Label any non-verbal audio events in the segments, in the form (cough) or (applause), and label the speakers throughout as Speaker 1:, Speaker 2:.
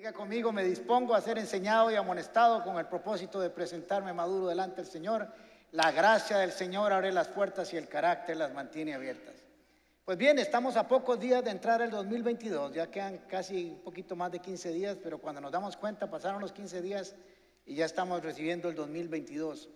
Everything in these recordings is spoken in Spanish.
Speaker 1: Diga conmigo, me dispongo a ser enseñado y amonestado con el propósito de presentarme maduro delante del Señor. La gracia del Señor abre las puertas y el carácter las mantiene abiertas. Pues bien, estamos a pocos días de entrar al 2022, ya quedan casi un poquito más de 15 días, pero cuando nos damos cuenta pasaron los 15 días y ya estamos recibiendo el 2022.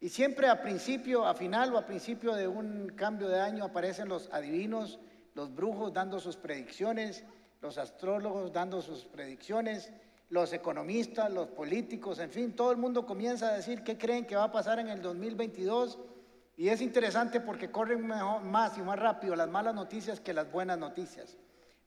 Speaker 1: Y siempre a principio, a final o a principio de un cambio de año aparecen los adivinos, los brujos dando sus predicciones, los astrólogos dando sus predicciones, los economistas, los políticos, en fin, todo el mundo comienza a decir qué creen que va a pasar en el 2022. Y es interesante porque corren más y más rápido las malas noticias que las buenas noticias.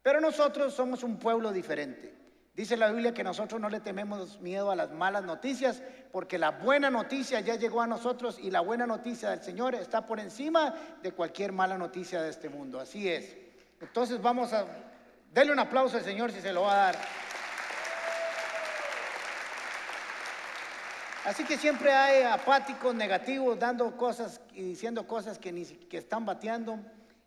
Speaker 1: Pero nosotros somos un pueblo diferente. Dice la Biblia que nosotros no le tememos miedo a las malas noticias porque la buena noticia ya llegó a nosotros y la buena noticia del Señor está por encima de cualquier mala noticia de este mundo. Así es. Entonces vamos a darle un aplauso al Señor si se lo va a dar. Así que siempre hay apáticos, negativos, dando cosas y diciendo cosas que, ni, que están bateando.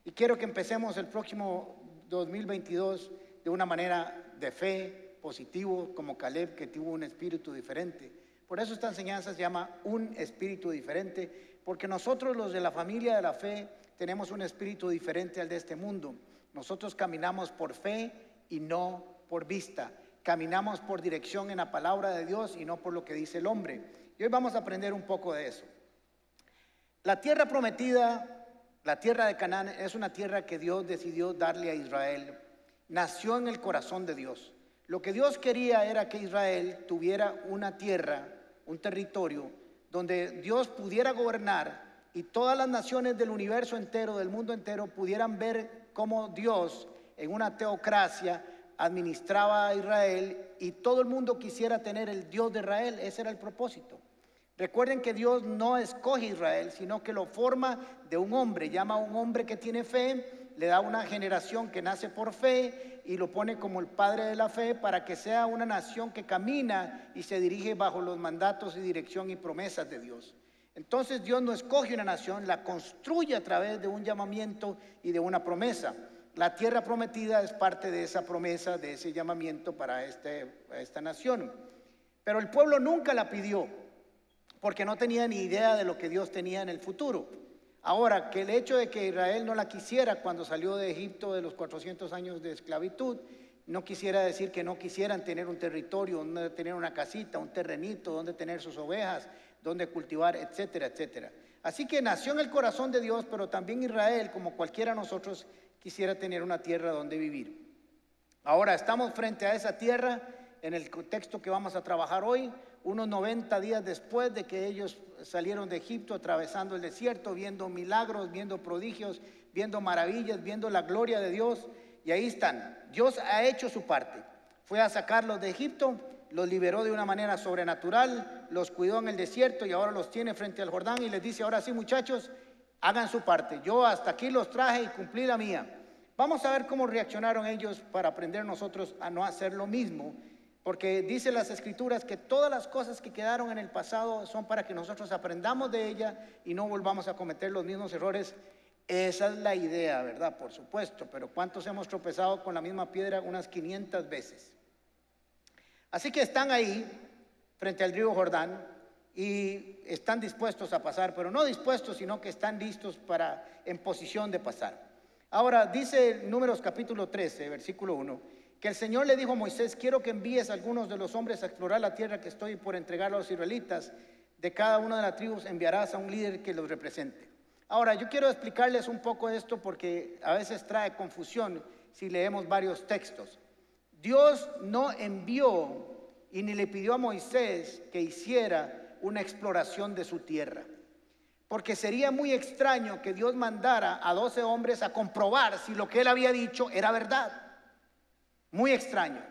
Speaker 1: Y quiero que empecemos el próximo 2022 de una manera de fe, positivo como Caleb que tuvo un espíritu diferente. Por eso esta enseñanza se llama un espíritu diferente, porque nosotros los de la familia de la fe tenemos un espíritu diferente al de este mundo. Nosotros caminamos por fe y no por vista. Caminamos por dirección en la palabra de Dios y no por lo que dice el hombre. Y hoy vamos a aprender un poco de eso. La tierra prometida, la tierra de Canaán, es una tierra que Dios decidió darle a Israel. Nació en el corazón de Dios. Lo que Dios quería era que Israel tuviera una tierra, un territorio, donde Dios pudiera gobernar y todas las naciones del universo entero, del mundo entero, pudieran ver cómo Dios en una teocracia administraba a Israel y todo el mundo quisiera tener el Dios de Israel. Ese era el propósito. Recuerden que Dios no escoge a Israel, sino que lo forma de un hombre, llama a un hombre que tiene fe le da una generación que nace por fe y lo pone como el padre de la fe para que sea una nación que camina y se dirige bajo los mandatos y dirección y promesas de Dios. Entonces Dios no escoge una nación, la construye a través de un llamamiento y de una promesa. La tierra prometida es parte de esa promesa, de ese llamamiento para este, esta nación. Pero el pueblo nunca la pidió, porque no tenía ni idea de lo que Dios tenía en el futuro. Ahora, que el hecho de que Israel no la quisiera cuando salió de Egipto de los 400 años de esclavitud, no quisiera decir que no quisieran tener un territorio, donde tener una casita, un terrenito, donde tener sus ovejas, donde cultivar, etcétera, etcétera. Así que nació en el corazón de Dios, pero también Israel, como cualquiera de nosotros, quisiera tener una tierra donde vivir. Ahora estamos frente a esa tierra en el contexto que vamos a trabajar hoy, unos 90 días después de que ellos salieron de Egipto, atravesando el desierto, viendo milagros, viendo prodigios, viendo maravillas, viendo la gloria de Dios. Y ahí están. Dios ha hecho su parte. Fue a sacarlos de Egipto, los liberó de una manera sobrenatural, los cuidó en el desierto y ahora los tiene frente al Jordán y les dice, ahora sí muchachos, hagan su parte. Yo hasta aquí los traje y cumplí la mía. Vamos a ver cómo reaccionaron ellos para aprender nosotros a no hacer lo mismo porque dice las escrituras que todas las cosas que quedaron en el pasado son para que nosotros aprendamos de ella y no volvamos a cometer los mismos errores. Esa es la idea, ¿verdad? Por supuesto, pero ¿cuántos hemos tropezado con la misma piedra unas 500 veces? Así que están ahí, frente al río Jordán, y están dispuestos a pasar, pero no dispuestos, sino que están listos para, en posición de pasar. Ahora, dice Números capítulo 13, versículo 1 que el Señor le dijo a Moisés, quiero que envíes a algunos de los hombres a explorar la tierra que estoy por entregar a los israelitas. De cada una de las tribus enviarás a un líder que los represente. Ahora, yo quiero explicarles un poco esto porque a veces trae confusión si leemos varios textos. Dios no envió y ni le pidió a Moisés que hiciera una exploración de su tierra. Porque sería muy extraño que Dios mandara a 12 hombres a comprobar si lo que él había dicho era verdad. Muy extraño.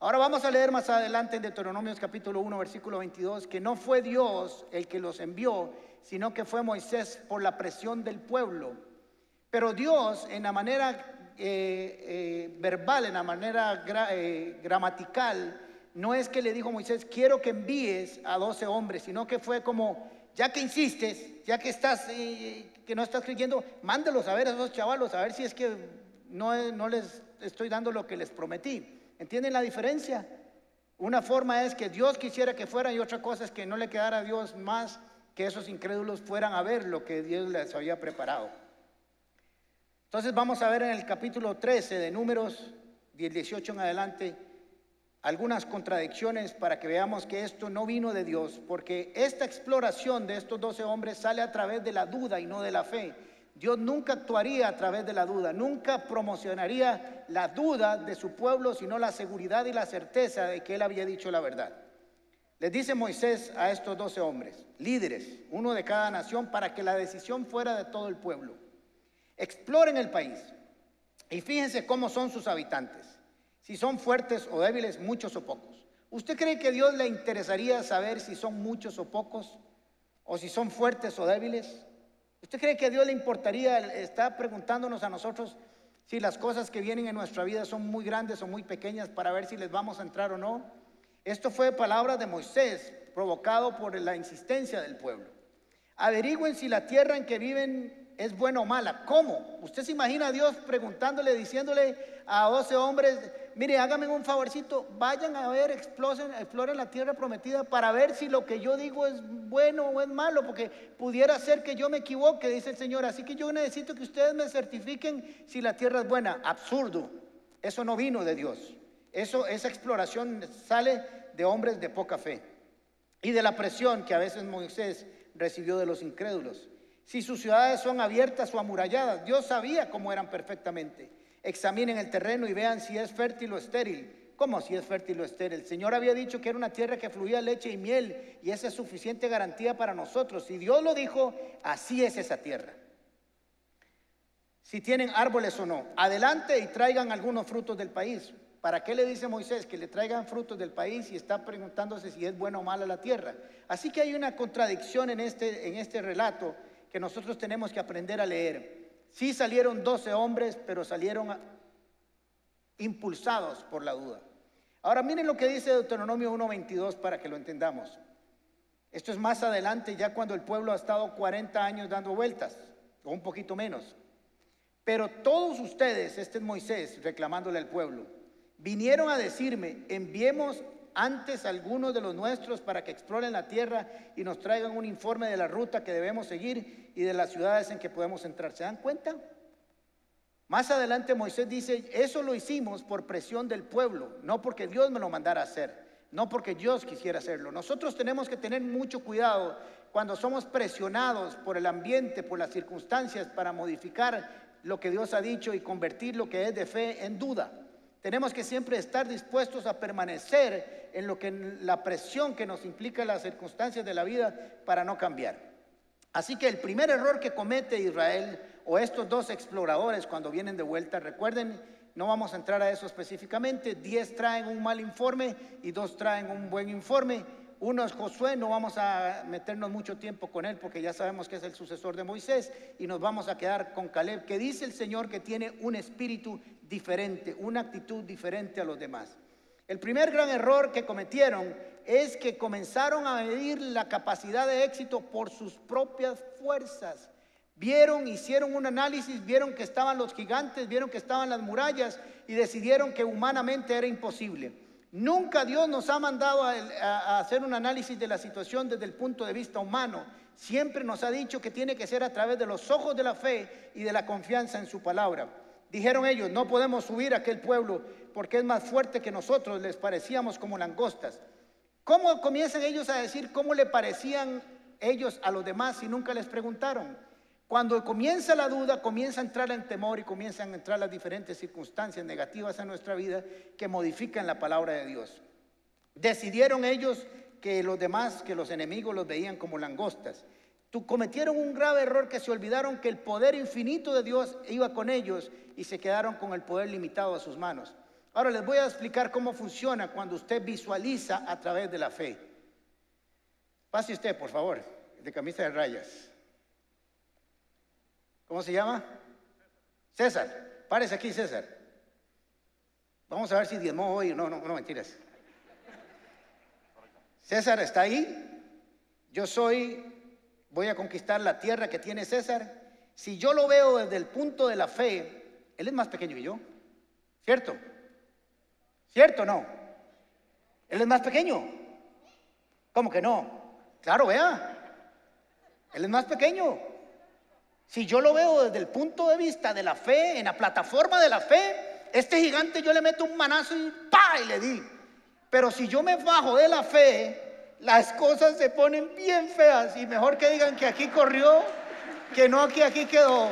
Speaker 1: Ahora vamos a leer más adelante en Deuteronomios capítulo 1, versículo 22, que no fue Dios el que los envió, sino que fue Moisés por la presión del pueblo. Pero Dios en la manera eh, eh, verbal, en la manera eh, gramatical, no es que le dijo a Moisés, quiero que envíes a 12 hombres, sino que fue como, ya que insistes, ya que estás, que no estás creyendo, mándalos a ver a esos chavalos, a ver si es que no, no les estoy dando lo que les prometí. ¿Entienden la diferencia? Una forma es que Dios quisiera que fueran y otra cosa es que no le quedara a Dios más que esos incrédulos fueran a ver lo que Dios les había preparado. Entonces vamos a ver en el capítulo 13 de números 18 en adelante algunas contradicciones para que veamos que esto no vino de Dios, porque esta exploración de estos 12 hombres sale a través de la duda y no de la fe. Dios nunca actuaría a través de la duda, nunca promocionaría la duda de su pueblo, sino la seguridad y la certeza de que él había dicho la verdad. Les dice Moisés a estos doce hombres, líderes, uno de cada nación, para que la decisión fuera de todo el pueblo. Exploren el país y fíjense cómo son sus habitantes, si son fuertes o débiles, muchos o pocos. ¿Usted cree que a Dios le interesaría saber si son muchos o pocos? ¿O si son fuertes o débiles? ¿Usted cree que a Dios le importaría, está preguntándonos a nosotros si las cosas que vienen en nuestra vida son muy grandes o muy pequeñas para ver si les vamos a entrar o no? Esto fue palabra de Moisés, provocado por la insistencia del pueblo. Averigüen si la tierra en que viven es buena o mala. ¿Cómo? Usted se imagina a Dios preguntándole, diciéndole a 12 hombres, mire, háganme un favorcito, vayan a ver, exploren, exploren la tierra prometida para ver si lo que yo digo es bueno o es malo, porque pudiera ser que yo me equivoque, dice el Señor. Así que yo necesito que ustedes me certifiquen si la tierra es buena. Absurdo. Eso no vino de Dios. Eso, esa exploración sale de hombres de poca fe y de la presión que a veces Moisés recibió de los incrédulos si sus ciudades son abiertas o amuralladas. Dios sabía cómo eran perfectamente. Examinen el terreno y vean si es fértil o estéril. ¿Cómo si es fértil o estéril? El Señor había dicho que era una tierra que fluía leche y miel y esa es suficiente garantía para nosotros. Si Dios lo dijo, así es esa tierra. Si tienen árboles o no, adelante y traigan algunos frutos del país. ¿Para qué le dice Moisés que le traigan frutos del país y está preguntándose si es buena o mala la tierra? Así que hay una contradicción en este, en este relato que nosotros tenemos que aprender a leer. Sí salieron 12 hombres, pero salieron impulsados por la duda. Ahora miren lo que dice Deuteronomio 1.22 para que lo entendamos. Esto es más adelante, ya cuando el pueblo ha estado 40 años dando vueltas, o un poquito menos. Pero todos ustedes, este es Moisés reclamándole al pueblo, vinieron a decirme, enviemos antes algunos de los nuestros para que exploren la tierra y nos traigan un informe de la ruta que debemos seguir y de las ciudades en que podemos entrar. ¿Se dan cuenta? Más adelante Moisés dice, eso lo hicimos por presión del pueblo, no porque Dios me lo mandara hacer, no porque Dios quisiera hacerlo. Nosotros tenemos que tener mucho cuidado cuando somos presionados por el ambiente, por las circunstancias, para modificar lo que Dios ha dicho y convertir lo que es de fe en duda. Tenemos que siempre estar dispuestos a permanecer en lo que la presión que nos implica las circunstancias de la vida para no cambiar. Así que el primer error que comete Israel o estos dos exploradores cuando vienen de vuelta, recuerden, no vamos a entrar a eso específicamente, diez traen un mal informe y dos traen un buen informe. Uno es Josué, no vamos a meternos mucho tiempo con él porque ya sabemos que es el sucesor de Moisés y nos vamos a quedar con Caleb, que dice el Señor que tiene un espíritu diferente, una actitud diferente a los demás. El primer gran error que cometieron es que comenzaron a medir la capacidad de éxito por sus propias fuerzas. Vieron, hicieron un análisis, vieron que estaban los gigantes, vieron que estaban las murallas y decidieron que humanamente era imposible. Nunca Dios nos ha mandado a, hacer un análisis de la situación desde el punto de vista humano. Siempre nos ha dicho que tiene que ser a través de los ojos de la fe y de la confianza en su palabra. Dijeron ellos, no podemos subir a aquel pueblo porque es más fuerte que nosotros, les parecíamos como langostas. ¿Cómo comienzan ellos a decir cómo le parecían ellos a los demás si nunca les preguntaron? Cuando comienza la duda, comienza a entrar el temor y comienzan a entrar las diferentes circunstancias negativas en nuestra vida que modifican la palabra de Dios. Decidieron ellos que los demás, que los enemigos los veían como langostas cometieron un grave error que se olvidaron que el poder infinito de Dios iba con ellos y se quedaron con el poder limitado a sus manos. Ahora les voy a explicar cómo funciona cuando usted visualiza a través de la fe. Pase usted, por favor, de camisa de rayas. ¿Cómo se llama? César. Párese aquí, César. Vamos a ver si diezmó hoy. No, no, no, mentiras. César está ahí. Yo soy voy a conquistar la tierra que tiene César. Si yo lo veo desde el punto de la fe, él es más pequeño que yo. ¿Cierto? ¿Cierto o no? Él es más pequeño. ¿Cómo que no? Claro, vea. Él es más pequeño. Si yo lo veo desde el punto de vista de la fe, en la plataforma de la fe, este gigante yo le meto un manazo y ¡pa! y le di. Pero si yo me bajo de la fe, las cosas se ponen bien feas y mejor que digan que aquí corrió que no que aquí quedó.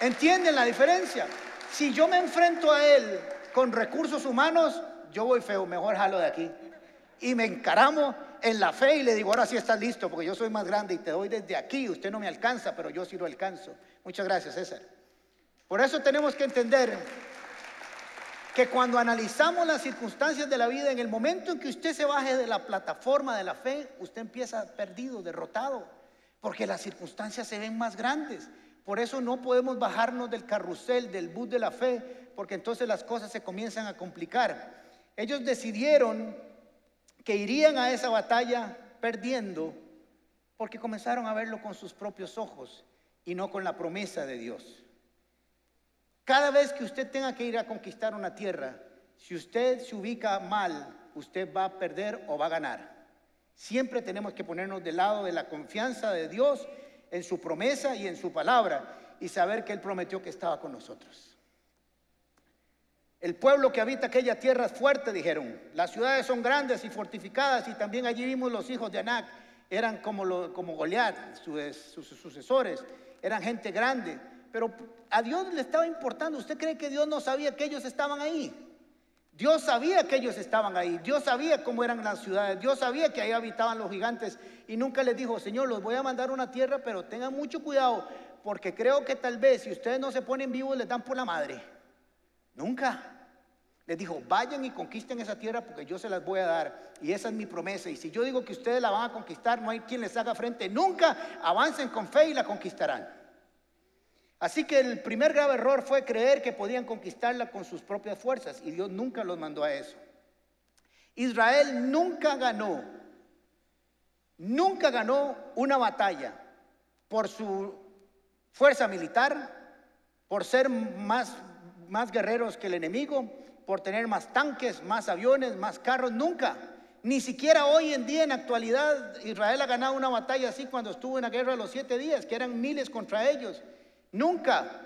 Speaker 1: ¿Entienden la diferencia? Si yo me enfrento a él con recursos humanos, yo voy feo, mejor jalo de aquí. Y me encaramo en la fe y le digo, ahora sí estás listo, porque yo soy más grande y te doy desde aquí, usted no me alcanza, pero yo sí lo alcanzo. Muchas gracias, César. Por eso tenemos que entender que cuando analizamos las circunstancias de la vida, en el momento en que usted se baje de la plataforma de la fe, usted empieza perdido, derrotado, porque las circunstancias se ven más grandes. Por eso no podemos bajarnos del carrusel, del bus de la fe, porque entonces las cosas se comienzan a complicar. Ellos decidieron que irían a esa batalla perdiendo porque comenzaron a verlo con sus propios ojos y no con la promesa de Dios. Cada vez que usted tenga que ir a conquistar una tierra, si usted se ubica mal, usted va a perder o va a ganar. Siempre tenemos que ponernos del lado de la confianza de Dios en su promesa y en su palabra y saber que Él prometió que estaba con nosotros. El pueblo que habita aquella tierra es fuerte, dijeron. Las ciudades son grandes y fortificadas y también allí vimos los hijos de Anac. Eran como, como Goliat, sus, sucesores. Eran gente grande pero a Dios le estaba importando. ¿Usted cree que Dios no sabía que ellos estaban ahí? Dios sabía que ellos estaban ahí. Dios sabía cómo eran las ciudades. Dios sabía que ahí habitaban los gigantes. Y nunca les dijo, Señor, los voy a mandar a una tierra, pero tengan mucho cuidado, porque creo que tal vez si ustedes no se ponen vivos, les dan por la madre. Nunca. Les dijo, vayan y conquisten esa tierra porque yo se las voy a dar. Y esa es mi promesa. Y si yo digo que ustedes la van a conquistar, no hay quien les haga frente. Nunca avancen con fe y la conquistarán. Así que el primer grave error fue creer que podían conquistarla con sus propias fuerzas y Dios nunca los mandó a eso. Israel nunca ganó, nunca ganó una batalla por su fuerza militar, por ser más, más guerreros que el enemigo, por tener más tanques, más aviones, más carros, nunca. Ni siquiera hoy en día, en actualidad, Israel ha ganado una batalla así cuando estuvo en la guerra de los siete días, que eran miles contra ellos. Nunca.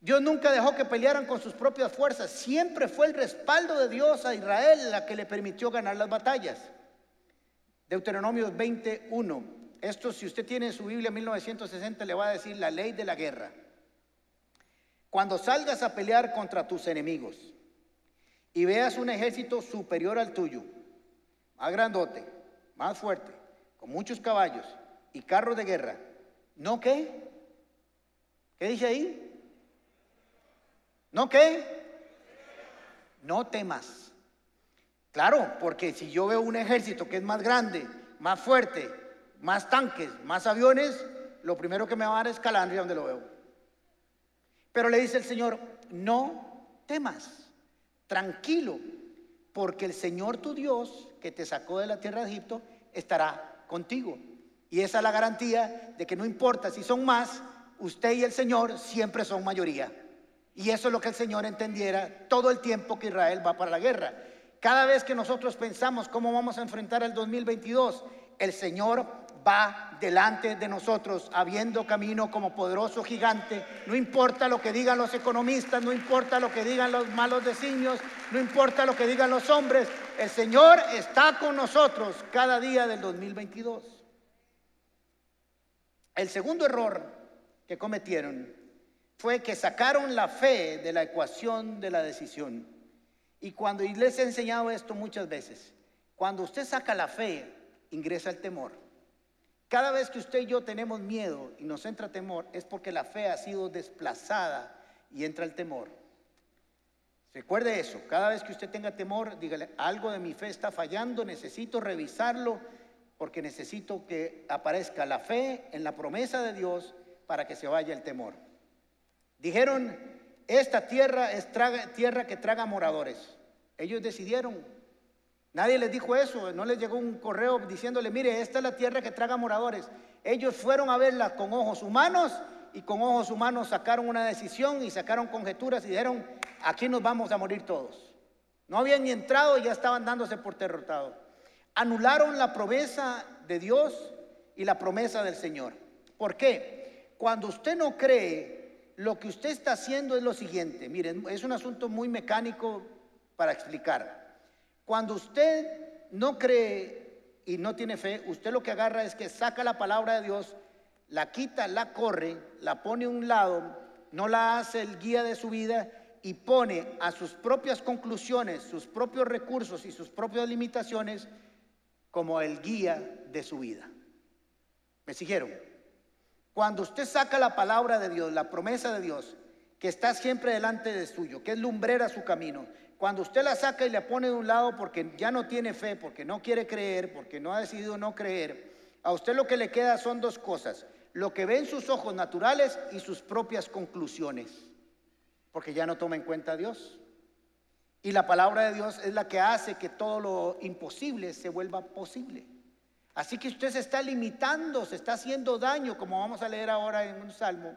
Speaker 1: Dios nunca dejó que pelearan con sus propias fuerzas. Siempre fue el respaldo de Dios a Israel la que le permitió ganar las batallas. Deuteronomio 21. Esto si usted tiene su Biblia 1960 le va a decir la ley de la guerra. Cuando salgas a pelear contra tus enemigos y veas un ejército superior al tuyo, más grandote, más fuerte, con muchos caballos y carros de guerra, ¿no qué? ¿Qué dice ahí? ¿No qué? No temas. Claro, porque si yo veo un ejército que es más grande, más fuerte, más tanques, más aviones, lo primero que me va a dar es calandria donde lo veo. Pero le dice el Señor, no temas, tranquilo, porque el Señor tu Dios, que te sacó de la tierra de Egipto, estará contigo. Y esa es la garantía de que no importa si son más, usted y el Señor siempre son mayoría. Y eso es lo que el Señor entendiera todo el tiempo que Israel va para la guerra. Cada vez que nosotros pensamos cómo vamos a enfrentar el 2022, el Señor va delante de nosotros, habiendo camino como poderoso gigante. No importa lo que digan los economistas, no importa lo que digan los malos designios, no importa lo que digan los hombres, el Señor está con nosotros cada día del 2022. El segundo error que cometieron fue que sacaron la fe de la ecuación de la decisión. Y cuando les he enseñado esto muchas veces, cuando usted saca la fe, ingresa el temor. Cada vez que usted y yo tenemos miedo y nos entra temor, es porque la fe ha sido desplazada y entra el temor. Recuerde eso, cada vez que usted tenga temor, dígale, algo de mi fe está fallando, necesito revisarlo porque necesito que aparezca la fe en la promesa de Dios para que se vaya el temor. Dijeron, esta tierra es tierra que traga moradores. Ellos decidieron. Nadie les dijo eso, no les llegó un correo diciéndole, mire, esta es la tierra que traga moradores. Ellos fueron a verla con ojos humanos y con ojos humanos sacaron una decisión y sacaron conjeturas y dijeron, aquí nos vamos a morir todos. No habían ni entrado y ya estaban dándose por derrotados. Anularon la promesa de Dios y la promesa del Señor. ¿Por qué? Cuando usted no cree, lo que usted está haciendo es lo siguiente. Miren, es un asunto muy mecánico para explicar. Cuando usted no cree y no tiene fe, usted lo que agarra es que saca la palabra de Dios, la quita, la corre, la pone a un lado, no la hace el guía de su vida y pone a sus propias conclusiones, sus propios recursos y sus propias limitaciones como el guía de su vida. ¿Me siguieron? Cuando usted saca la palabra de Dios, la promesa de Dios, que está siempre delante de suyo, que es lumbrera su camino, cuando usted la saca y la pone de un lado porque ya no tiene fe, porque no quiere creer, porque no ha decidido no creer, a usted lo que le queda son dos cosas, lo que ve en sus ojos naturales y sus propias conclusiones, porque ya no toma en cuenta a Dios. Y la palabra de Dios es la que hace que todo lo imposible se vuelva posible. Así que usted se está limitando, se está haciendo daño, como vamos a leer ahora en un salmo,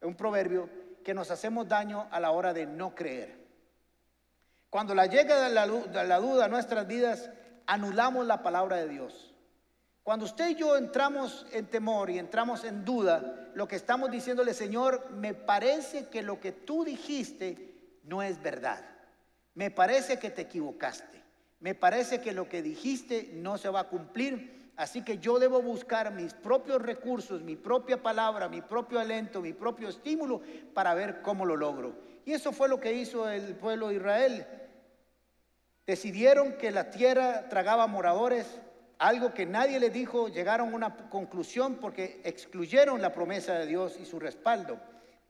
Speaker 1: en un proverbio, que nos hacemos daño a la hora de no creer. Cuando la llega de la, duda a nuestras vidas, anulamos la palabra de Dios. Cuando usted y yo entramos en temor y entramos en duda, lo que estamos diciéndole, Señor, me parece que lo que tú dijiste no es verdad. Me parece que te equivocaste. Me parece que lo que dijiste no se va a cumplir Así que yo debo buscar mis propios recursos, mi propia palabra, mi propio alento, mi propio estímulo para ver cómo lo logro. Y eso fue lo que hizo el pueblo de Israel. Decidieron que la tierra tragaba moradores, algo que nadie le dijo, llegaron a una conclusión porque excluyeron la promesa de Dios y su respaldo.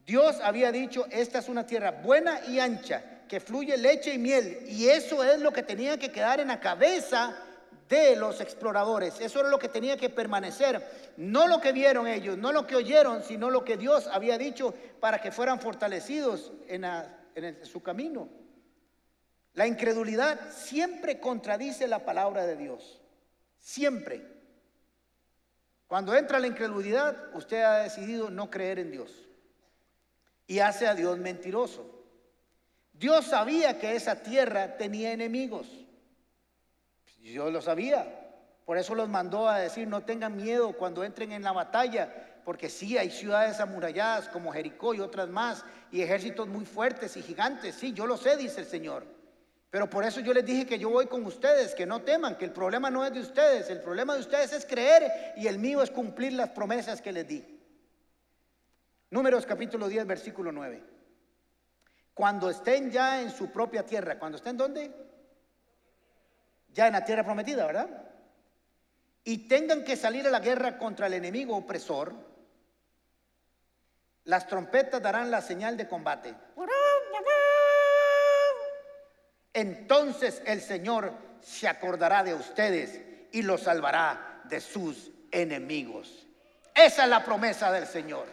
Speaker 1: Dios había dicho, esta es una tierra buena y ancha, que fluye leche y miel, y eso es lo que tenía que quedar en la cabeza de los exploradores. Eso era lo que tenía que permanecer. No lo que vieron ellos, no lo que oyeron, sino lo que Dios había dicho para que fueran fortalecidos en, en su camino. La incredulidad siempre contradice la palabra de Dios. Siempre. Cuando entra la incredulidad, usted ha decidido no creer en Dios. Y hace a Dios mentiroso. Dios sabía que esa tierra tenía enemigos. Yo lo sabía. Por eso los mandó a decir, no tengan miedo cuando entren en la batalla, porque sí hay ciudades amuralladas como Jericó y otras más, y ejércitos muy fuertes y gigantes. Sí, yo lo sé, dice el Señor. Pero por eso yo les dije que yo voy con ustedes, que no teman, que el problema no es de ustedes, el problema de ustedes es creer y el mío es cumplir las promesas que les di. Números capítulo 10, versículo 9. Cuando estén ya en su propia tierra, cuando estén dónde? ya en la tierra prometida, ¿verdad? Y tengan que salir a la guerra contra el enemigo opresor, las trompetas darán la señal de combate. Entonces el Señor se acordará de ustedes y los salvará de sus enemigos. Esa es la promesa del Señor.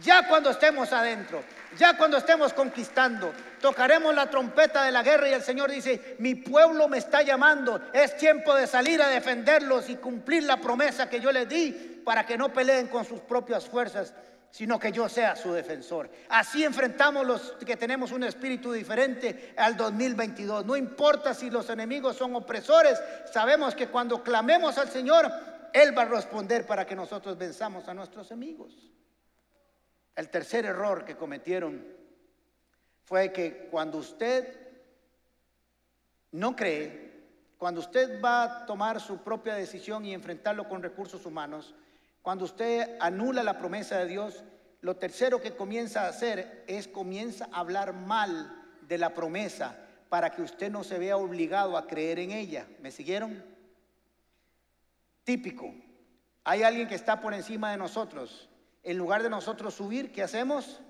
Speaker 1: Ya cuando estemos adentro, ya cuando estemos conquistando, tocaremos la trompeta de la guerra y el Señor dice, mi pueblo me está llamando, es tiempo de salir a defenderlos y cumplir la promesa que yo les di para que no peleen con sus propias fuerzas, sino que yo sea su defensor. Así enfrentamos los que tenemos un espíritu diferente al 2022. No importa si los enemigos son opresores, sabemos que cuando clamemos al Señor, Él va a responder para que nosotros venzamos a nuestros enemigos. El tercer error que cometieron fue que cuando usted no cree, cuando usted va a tomar su propia decisión y enfrentarlo con recursos humanos, cuando usted anula la promesa de Dios, lo tercero que comienza a hacer es comienza a hablar mal de la promesa para que usted no se vea obligado a creer en ella. ¿Me siguieron? Típico. Hay alguien que está por encima de nosotros en lugar de nosotros subir, ¿qué hacemos?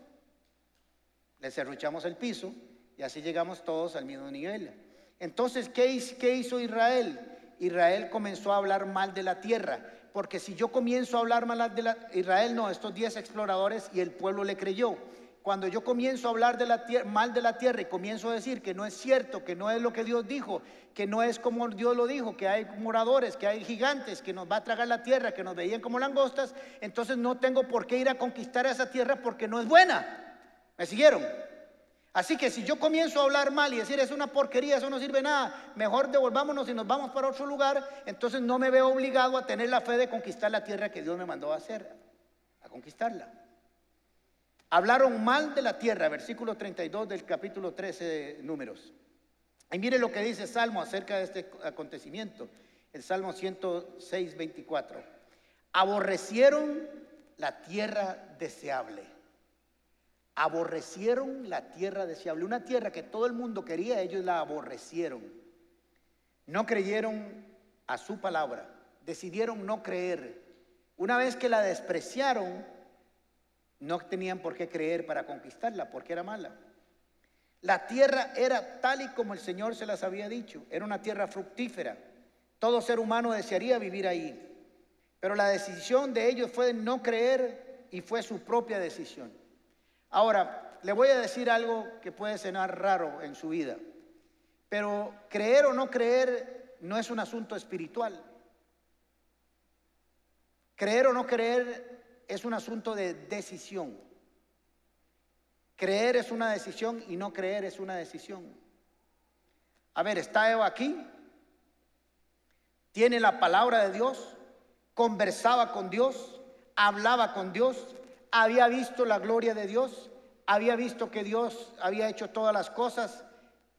Speaker 1: Le cerruchamos el piso y así llegamos todos al mismo nivel. Entonces, ¿qué, hizo Israel? Israel comenzó a hablar mal de la tierra, porque si yo comienzo a hablar mal de la Israel, no, estos diez exploradores y el pueblo le creyó. Cuando yo comienzo a hablar de la mal de la tierra y comienzo a decir que no es cierto, que no es lo que Dios dijo, que no es como Dios lo dijo, que hay moradores, que hay gigantes, que nos va a tragar la tierra, que nos veían como langostas, entonces no tengo por qué ir a conquistar esa tierra porque no es buena. ¿Me siguieron? Así que si yo comienzo a hablar mal y decir es una porquería, eso no sirve nada, mejor devolvámonos y nos vamos para otro lugar, entonces no me veo obligado a tener la fe de conquistar la tierra que Dios me mandó a hacer, a conquistarla. Hablaron mal de la tierra, versículo 32 del capítulo 13 de Números. Y mire lo que dice Salmo acerca de este acontecimiento, el Salmo 106, 24. Aborrecieron la tierra deseable. Aborrecieron la tierra deseable. Una tierra que todo el mundo quería, ellos la aborrecieron. No creyeron a su palabra. Decidieron no creer. Una vez que la despreciaron, no tenían por qué creer para conquistarla, porque era mala. La tierra era tal y como el Señor se las había dicho. Era una tierra fructífera. Todo ser humano desearía vivir ahí. Pero la decisión de ellos fue de no creer y fue su propia decisión. Ahora, le voy a decir algo que puede sonar raro en su vida. Pero creer o no creer no es un asunto espiritual. Creer o no creer es un asunto de decisión. Creer es una decisión y no creer es una decisión. A ver, ¿está Eva aquí? ¿Tiene la palabra de Dios? ¿Conversaba con Dios? ¿Hablaba con Dios? ¿Había visto la gloria de Dios? ¿Había visto que Dios había hecho todas las cosas?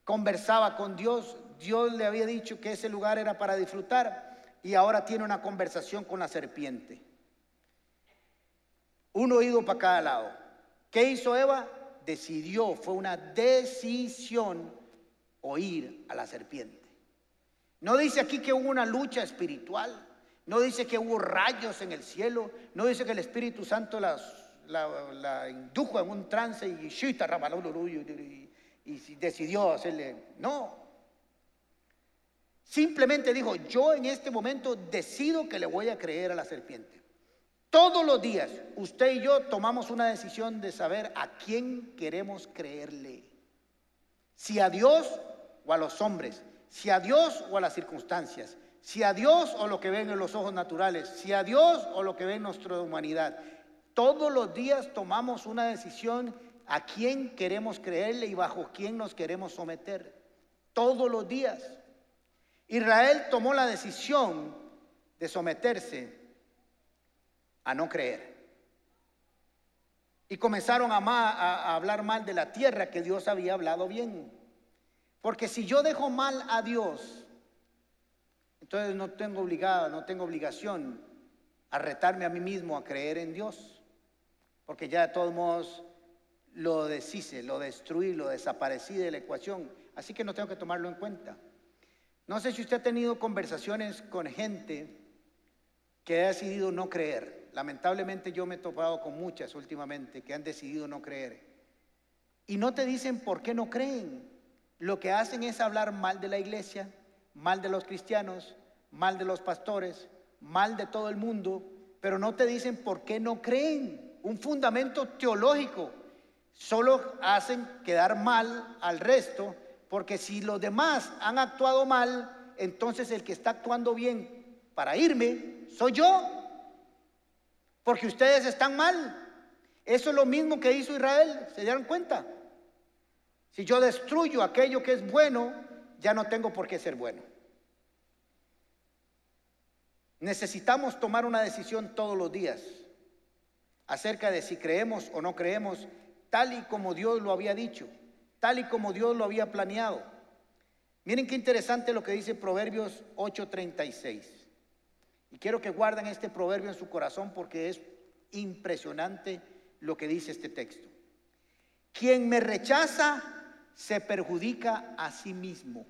Speaker 1: ¿Conversaba con Dios? Dios le había dicho que ese lugar era para disfrutar y ahora tiene una conversación con la serpiente. Un oído para cada lado. ¿Qué hizo Eva? Decidió, fue una decisión oír a la serpiente. No dice aquí que hubo una lucha espiritual, no dice que hubo rayos en el cielo, no dice que el Espíritu Santo la, la indujo en un trance y, y, y decidió hacerle. No. Simplemente dijo, yo en este momento decido que le voy a creer a la serpiente. Todos los días usted y yo tomamos una decisión de saber a quién queremos creerle. Si a Dios o a los hombres, si a Dios o a las circunstancias, si a Dios o lo que ven en los ojos naturales, si a Dios o lo que ve en nuestra humanidad. Todos los días tomamos una decisión a quién queremos creerle y bajo quién nos queremos someter. Todos los días. Israel tomó la decisión de someterse a no creer. Y comenzaron a, a, hablar mal de la tierra que Dios había hablado bien. Porque si yo dejo mal a Dios, entonces no tengo obligado, no tengo obligación a retarme a mí mismo a creer en Dios. Porque ya de todos modos lo deshice, lo destruí, lo desaparecí de la ecuación. Así que no tengo que tomarlo en cuenta. No sé si usted ha tenido conversaciones con gente que ha decidido no creer. Lamentablemente yo me he topado con muchas últimamente que han decidido no creer. Y no te dicen por qué no creen. Lo que hacen es hablar mal de la iglesia, mal de los cristianos, mal de los pastores, mal de todo el mundo, pero no te dicen por qué no creen. Un fundamento teológico. Solo hacen quedar mal al resto, porque si los demás han actuado mal, entonces el que está actuando bien para irme soy yo porque ustedes están mal. Eso es lo mismo que hizo Israel, ¿se dieron cuenta? Si yo destruyo aquello que es bueno, ya no tengo por qué ser bueno. Necesitamos tomar una decisión todos los días acerca de si creemos o no creemos, tal y como Dios lo había dicho, tal y como Dios lo había planeado. Miren qué interesante lo que dice Proverbios 8:36. Y quiero que guarden este proverbio en su corazón porque es impresionante lo que dice este texto. Quien me rechaza se perjudica a sí mismo.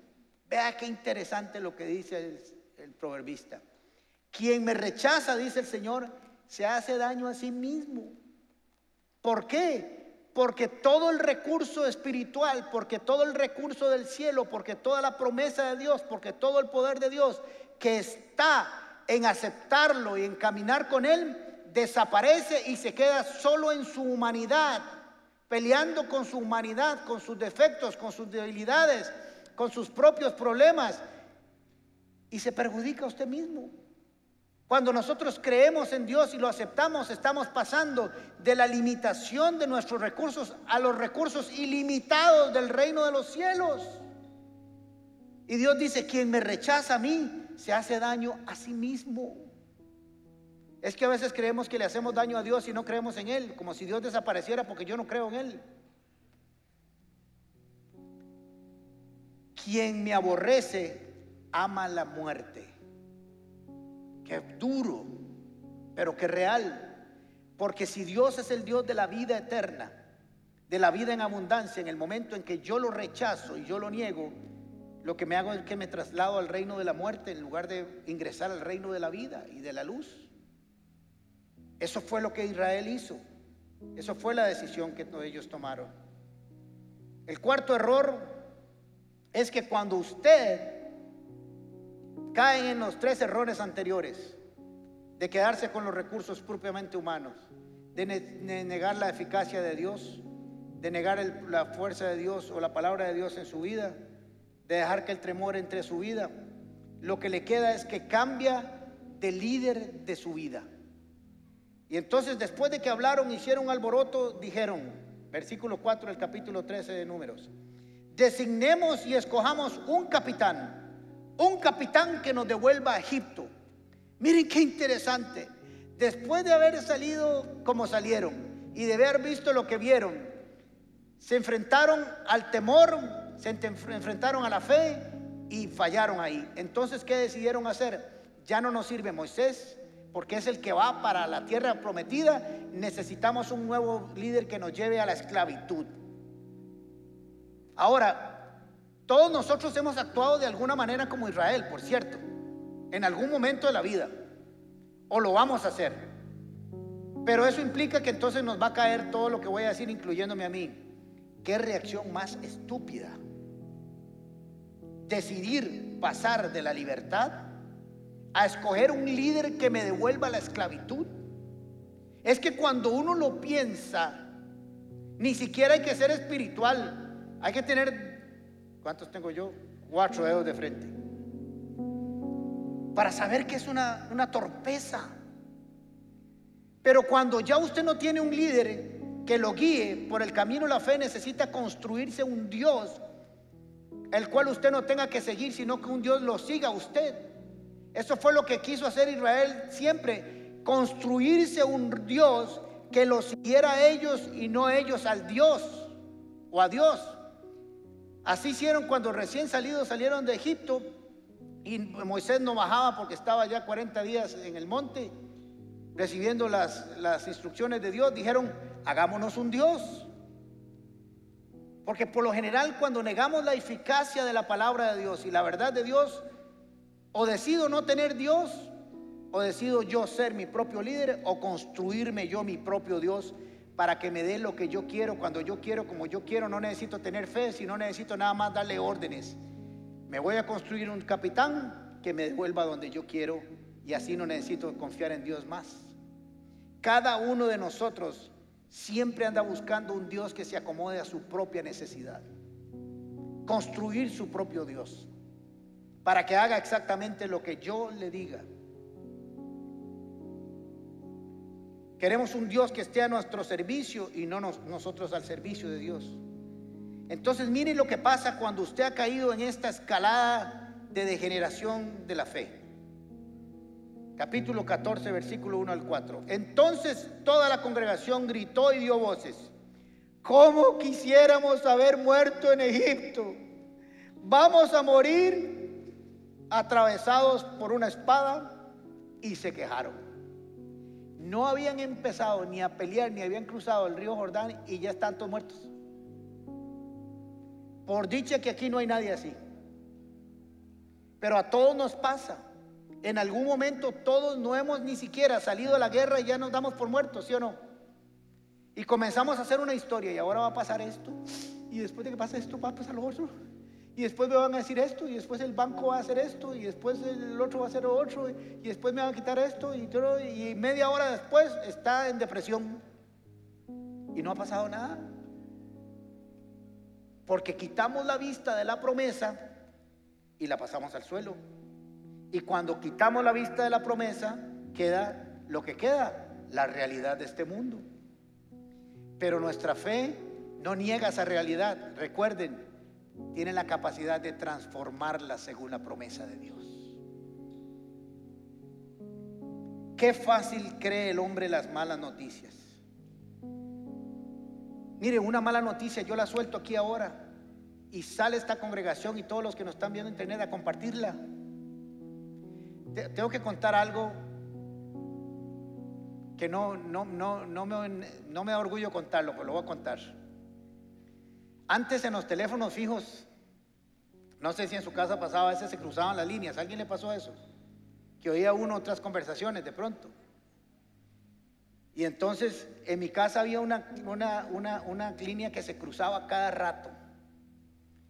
Speaker 1: Vea qué interesante lo que dice el, el proverbista. Quien me rechaza, dice el Señor, se hace daño a sí mismo. ¿Por qué? Porque todo el recurso espiritual, porque todo el recurso del cielo, porque toda la promesa de Dios, porque todo el poder de Dios que está en aceptarlo y en caminar con Él, desaparece y se queda solo en su humanidad, peleando con su humanidad, con sus defectos, con sus debilidades, con sus propios problemas, y se perjudica a usted mismo. Cuando nosotros creemos en Dios y lo aceptamos, estamos pasando de la limitación de nuestros recursos a los recursos ilimitados del reino de los cielos. Y Dios dice, quien me rechaza a mí, se hace daño a sí mismo. Es que a veces creemos que le hacemos daño a Dios y no creemos en Él, como si Dios desapareciera porque yo no creo en Él. Quien me aborrece, ama la muerte que duro, pero que real. Porque si Dios es el Dios de la vida eterna, de la vida en abundancia, en el momento en que yo lo rechazo y yo lo niego, lo que me hago es que me traslado al reino de la muerte en lugar de ingresar al reino de la vida y de la luz. Eso fue lo que Israel hizo. Eso fue la decisión que ellos tomaron. El cuarto error es que cuando usted caen en los tres errores anteriores, de quedarse con los recursos propiamente humanos, de, negar la eficacia de Dios, de negar la fuerza de Dios o la palabra de Dios en su vida, de dejar que el tremor entre su vida. Lo que le queda es que cambia de líder de su vida. Y entonces después de que hablaron, hicieron alboroto, dijeron, versículo 4 del capítulo 13 de números, designemos y escojamos un capitán un capitán que nos devuelva a Egipto. Miren qué interesante. Después de haber salido como salieron y de haber visto lo que vieron, se enfrentaron al temor, se enfrentaron a la fe y fallaron ahí. Entonces, ¿qué decidieron hacer? Ya no nos sirve Moisés, porque es el que va para la tierra prometida. Necesitamos un nuevo líder que nos lleve a la esclavitud. Ahora, todos nosotros hemos actuado de alguna manera como Israel, por cierto, en algún momento de la vida. O lo vamos a hacer. Pero eso implica que entonces nos va a caer todo lo que voy a decir, incluyéndome a mí. ¿Qué reacción más estúpida? Decidir pasar de la libertad a escoger un líder que me devuelva la esclavitud. Es que cuando uno lo piensa, ni siquiera hay que ser espiritual, hay que tener ¿Cuántos tengo yo? Cuatro dedos de frente. Para saber que es una, una torpeza. Pero cuando ya usted no tiene un líder que lo guíe por el camino de la fe, necesita construirse un Dios, el cual usted no tenga que seguir, sino que un Dios lo siga a usted. Eso fue lo que quiso hacer Israel siempre, construirse un Dios que lo siguiera a ellos y no ellos al Dios o a Dios. Así hicieron cuando recién salidos salieron de Egipto y Moisés no bajaba porque estaba ya 40 días en el monte recibiendo las, las instrucciones de Dios. Dijeron, hagámonos un Dios. Porque por lo general cuando negamos la eficacia de la palabra de Dios y la verdad de Dios, o decido no tener Dios, o decido yo ser mi propio líder, o construirme yo mi propio Dios para que me dé lo que yo quiero, cuando yo quiero, como yo quiero. No necesito tener fe, sino necesito nada más darle órdenes. Me voy a construir un capitán que me devuelva donde yo quiero y así no necesito confiar en Dios más. Cada uno de nosotros siempre anda buscando un Dios que se acomode a su propia necesidad. Construir su propio Dios para que haga exactamente lo que yo le diga. Queremos un Dios que esté a nuestro servicio y no nosotros al servicio de Dios. Entonces miren lo que pasa cuando usted ha caído en esta escalada de degeneración de la fe. Capítulo 14, versículo 1 al 4. Entonces toda la congregación gritó y dio voces. ¿Cómo quisiéramos haber muerto en Egipto? Vamos a morir atravesados por una espada y se quejaron. No habían empezado ni a pelear ni habían cruzado el río Jordán y ya están todos muertos. Por dicha que aquí no hay nadie así. Pero a todos nos pasa. En algún momento todos no hemos ni siquiera salido a la guerra y ya nos damos por muertos, ¿sí o no? Y comenzamos a hacer una historia y ahora va a pasar esto. Y después de que pase esto va a pasar lo otro y después me van a decir esto, y después el banco va a hacer esto, y después el otro va a hacer otro, y después me van a quitar esto, y, y media hora después está en depresión. Y no ha pasado nada. Porque quitamos la vista de la promesa y la pasamos al suelo. Y cuando quitamos la vista de la promesa, queda lo que queda, la realidad de este mundo. Pero nuestra fe no niega esa realidad. Recuerden, tiene la capacidad de transformarla según la promesa de Dios. Qué fácil cree el hombre las malas noticias. Mire, una mala noticia, yo la suelto aquí ahora y sale esta congregación y todos los que nos están viendo en internet a compartirla. Tengo que contar algo que no, no, no, no, me, no me da orgullo contarlo, pero lo voy a contar. Antes en los teléfonos fijos, no sé si en su casa pasaba, a veces se cruzaban las líneas. ¿A alguien le pasó eso? Que oía uno otras conversaciones de pronto. Y entonces en mi casa había una, una, una, una línea que se cruzaba cada rato.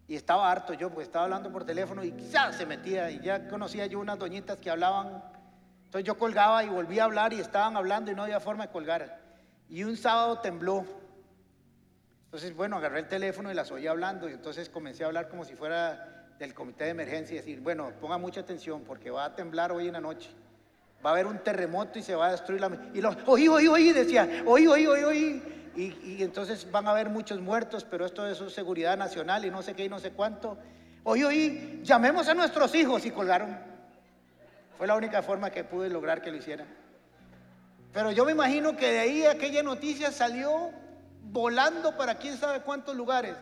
Speaker 1: Y estaba harto yo, porque estaba hablando por teléfono y quizás se metía. Y ya conocía yo unas doñitas que hablaban entonces yo colgaba y volvía a hablar y estaban hablando y no había forma de colgar. Y un sábado tembló. Entonces, bueno, agarré el teléfono y las oí hablando y entonces comencé a hablar como si fuera del comité de emergencia y decir, bueno, ponga mucha atención porque va a temblar hoy en la noche. Va a haber un terremoto y se va a destruir la... Y lo, oí, oí, oí, decía, oí, oí, oí, oí. Y, y, entonces van a haber muchos muertos, pero esto es seguridad nacional y no sé qué y no sé cuánto. Oí, oí, llamemos a nuestros hijos y colgaron. Fue la única forma que pude lograr que lo hicieran. Pero yo me imagino que de ahí aquella noticia salió volando para quién sabe cuántos lugares.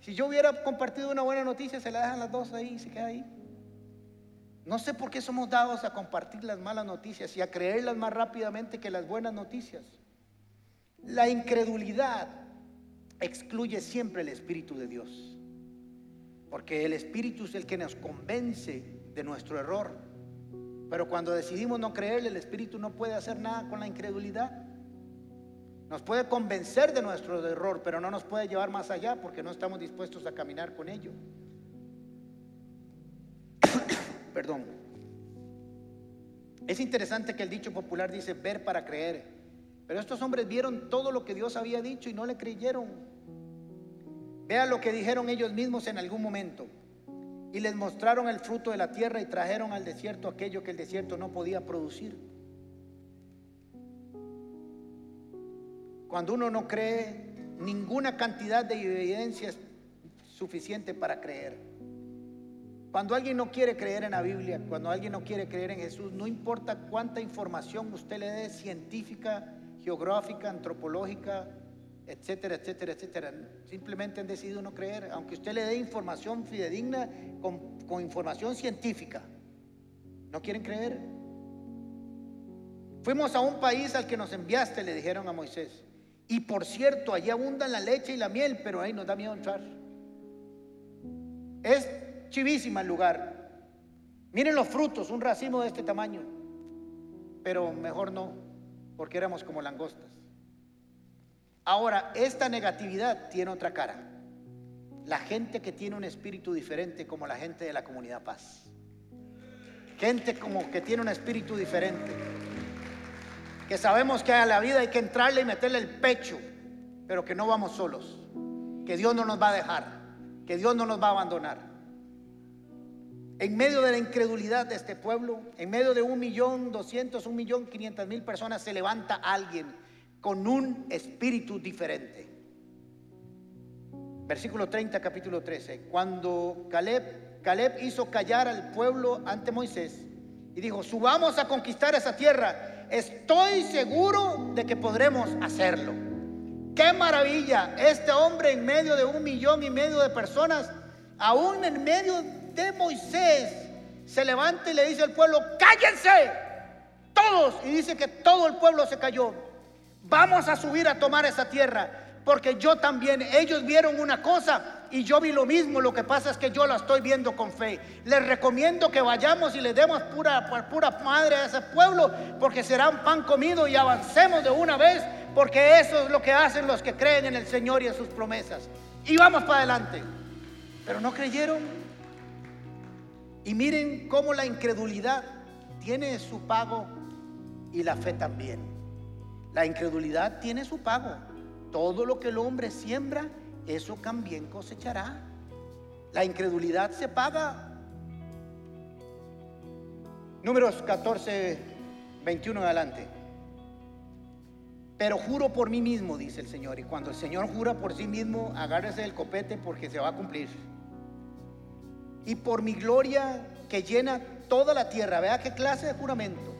Speaker 1: Si yo hubiera compartido una buena noticia, se la dejan las dos ahí y se queda ahí. No sé por qué somos dados a compartir las malas noticias y a creerlas más rápidamente que las buenas noticias. La incredulidad excluye siempre el Espíritu de Dios, porque el Espíritu es el que nos convence de nuestro error. Pero cuando decidimos no creerle, el Espíritu no puede hacer nada con la incredulidad. Nos puede convencer de nuestro error, pero no nos puede llevar más allá porque no estamos dispuestos a caminar con ello. (coughs) Perdón. Es interesante que el dicho popular dice ver para creer. Pero estos hombres vieron todo lo que Dios había dicho y no le creyeron. Vean lo que dijeron ellos mismos en algún momento y les mostraron el fruto de la tierra y trajeron al desierto aquello que el desierto no podía producir. Cuando uno no cree, ninguna cantidad de evidencia es suficiente para creer. Cuando alguien no quiere creer en la Biblia, cuando alguien no quiere creer en Jesús, no importa cuánta información usted le dé, científica, geográfica, antropológica, etcétera, etcétera, etcétera. Simplemente han decidido no creer, aunque usted le dé información fidedigna con, información científica. No quieren creer. Fuimos a un país al que nos enviaste, le dijeron a Moisés. Y por cierto, allí abundan la leche y la miel, pero ahí nos da miedo entrar. Es chivísima el lugar. Miren los frutos, un racimo de este tamaño. Pero mejor no, porque éramos como langostas. Ahora, esta negatividad tiene otra cara. La gente que tiene un espíritu diferente como la gente de la comunidad paz. Gente como que tiene un espíritu diferente. Que sabemos que a la vida hay que entrarle y meterle el pecho, pero que no vamos solos. Que Dios no nos va a dejar. Que Dios no nos va a abandonar. En medio de la incredulidad de este pueblo, en medio de un millón doscientos, un millón quinientas mil personas, se levanta alguien con un espíritu diferente. Versículo 30, capítulo 13. Cuando Caleb, Caleb hizo callar al pueblo ante Moisés y dijo, subamos a conquistar esa tierra, estoy seguro de que podremos hacerlo. Qué maravilla, este hombre en medio de un millón y medio de personas, aún en medio de Moisés, se levanta y le dice al pueblo, cállense, todos, y dice que todo el pueblo se cayó. Vamos a subir a tomar esa tierra. Porque yo también, ellos vieron una cosa y yo vi lo mismo. Lo que pasa es que yo la estoy viendo con fe. Les recomiendo que vayamos y le demos pura, pura madre a ese pueblo. Porque será un pan comido y avancemos de una vez. Porque eso es lo que hacen los que creen en el Señor y en sus promesas. Y vamos para adelante. Pero no creyeron. Y miren cómo la incredulidad tiene su pago y la fe también. La incredulidad tiene su pago. Todo lo que el hombre siembra, eso también cosechará. La incredulidad se paga. Números 14, 21 adelante. Pero juro por mí mismo, dice el Señor. Y cuando el Señor jura por sí mismo, agárrese el copete porque se va a cumplir. Y por mi gloria que llena toda la tierra. Vea qué clase de juramento.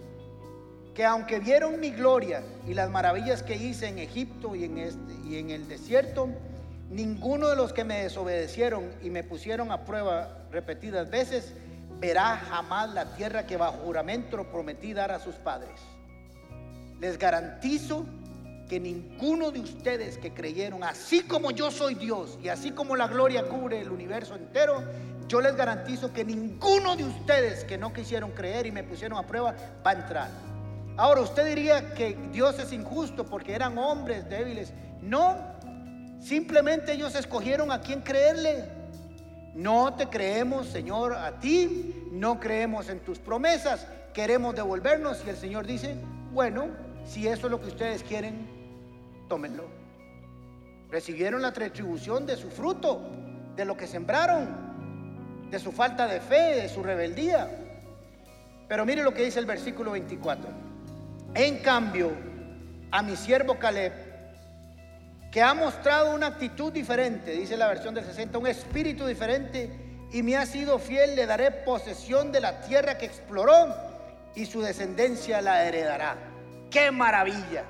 Speaker 1: Que aunque vieron mi gloria y las maravillas que hice en Egipto y en, este, y en el desierto, ninguno de los que me desobedecieron y me pusieron a prueba repetidas veces verá jamás la tierra que bajo juramento prometí dar a sus padres. Les garantizo que ninguno de ustedes que creyeron, así como yo soy Dios y así como la gloria cubre el universo entero, yo les garantizo que ninguno de ustedes que no quisieron creer y me pusieron a prueba va a entrar. Ahora, usted diría que Dios es injusto porque eran hombres débiles. No, simplemente ellos escogieron a quién creerle. No te creemos, Señor, a ti, no creemos en tus promesas, queremos devolvernos y el Señor dice, bueno, si eso es lo que ustedes quieren, tómenlo. Recibieron la retribución de su fruto, de lo que sembraron, de su falta de fe, de su rebeldía. Pero mire lo que dice el versículo 24. En cambio, a mi siervo Caleb, que ha mostrado una actitud diferente, dice la versión del 60, un espíritu diferente, y me ha sido fiel, le daré posesión de la tierra que exploró y su descendencia la heredará. ¡Qué maravilla!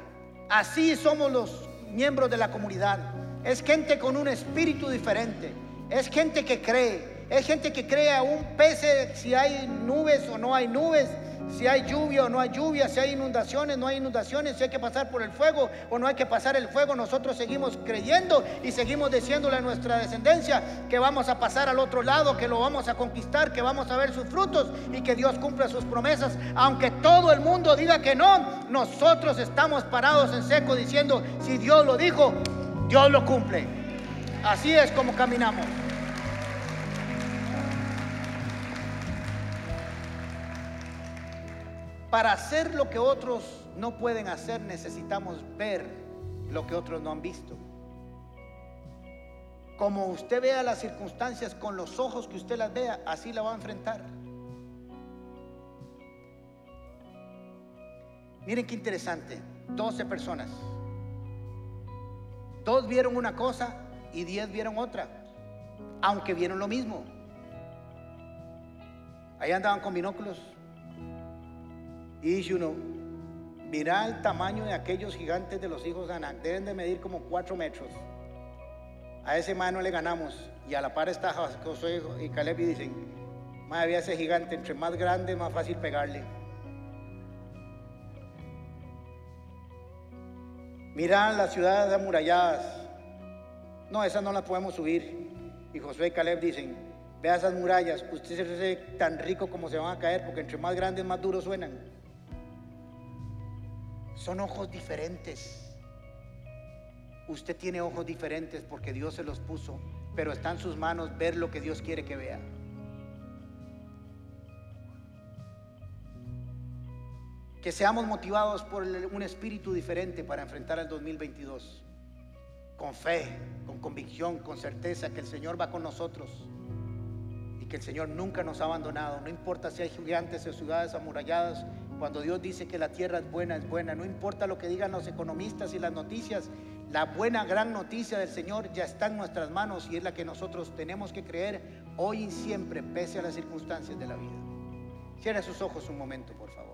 Speaker 1: Así somos los miembros de la comunidad. Es gente con un espíritu diferente. Es gente que cree. Es gente que cree un pese si hay nubes o no hay nubes si hay lluvia o no hay lluvia, si hay inundaciones, no hay inundaciones, si hay que pasar por el fuego o no hay que pasar el fuego, nosotros seguimos creyendo y seguimos diciéndole a nuestra descendencia que vamos a pasar al otro lado, que lo vamos a conquistar, que vamos a ver sus frutos y que Dios cumpla sus promesas. Aunque todo el mundo diga que no, nosotros estamos parados en seco diciendo, si Dios lo dijo, Dios lo cumple. Así es como caminamos. Para hacer lo que otros no pueden hacer necesitamos ver lo que otros no han visto. Como usted vea las circunstancias con los ojos que usted las vea, así la va a enfrentar. Miren qué interesante, 12 personas. Dos vieron una cosa y diez vieron otra, aunque vieron lo mismo. Ahí andaban con binóculos y dice uno, mira el tamaño de aquellos gigantes de los hijos de Anak, deben de medir como cuatro metros. A ese mano le ganamos. Y a la par está Josué y Caleb y dicen, madre, ese gigante, entre más grande, más fácil pegarle. Mira las ciudades amuralladas. No, esas no las podemos subir. Y Josué y Caleb dicen, vea esas murallas, usted se tan rico como se van a caer, porque entre más grandes, más duros suenan. Son ojos diferentes. Usted tiene ojos diferentes porque Dios se los puso, pero está en sus manos ver lo que Dios quiere que vea. Que seamos motivados por un espíritu diferente para enfrentar el 2022. Con fe, con convicción, con certeza que el Señor va con nosotros y que el Señor nunca nos ha abandonado. No importa si hay gigantes o ciudades amuralladas, cuando Dios dice que la tierra es buena, es buena. No importa lo que digan los economistas y las noticias, la buena, gran noticia del Señor ya está en nuestras manos y es la que nosotros tenemos que creer hoy y siempre, pese a las circunstancias de la vida. Cierra sus ojos un momento, por favor.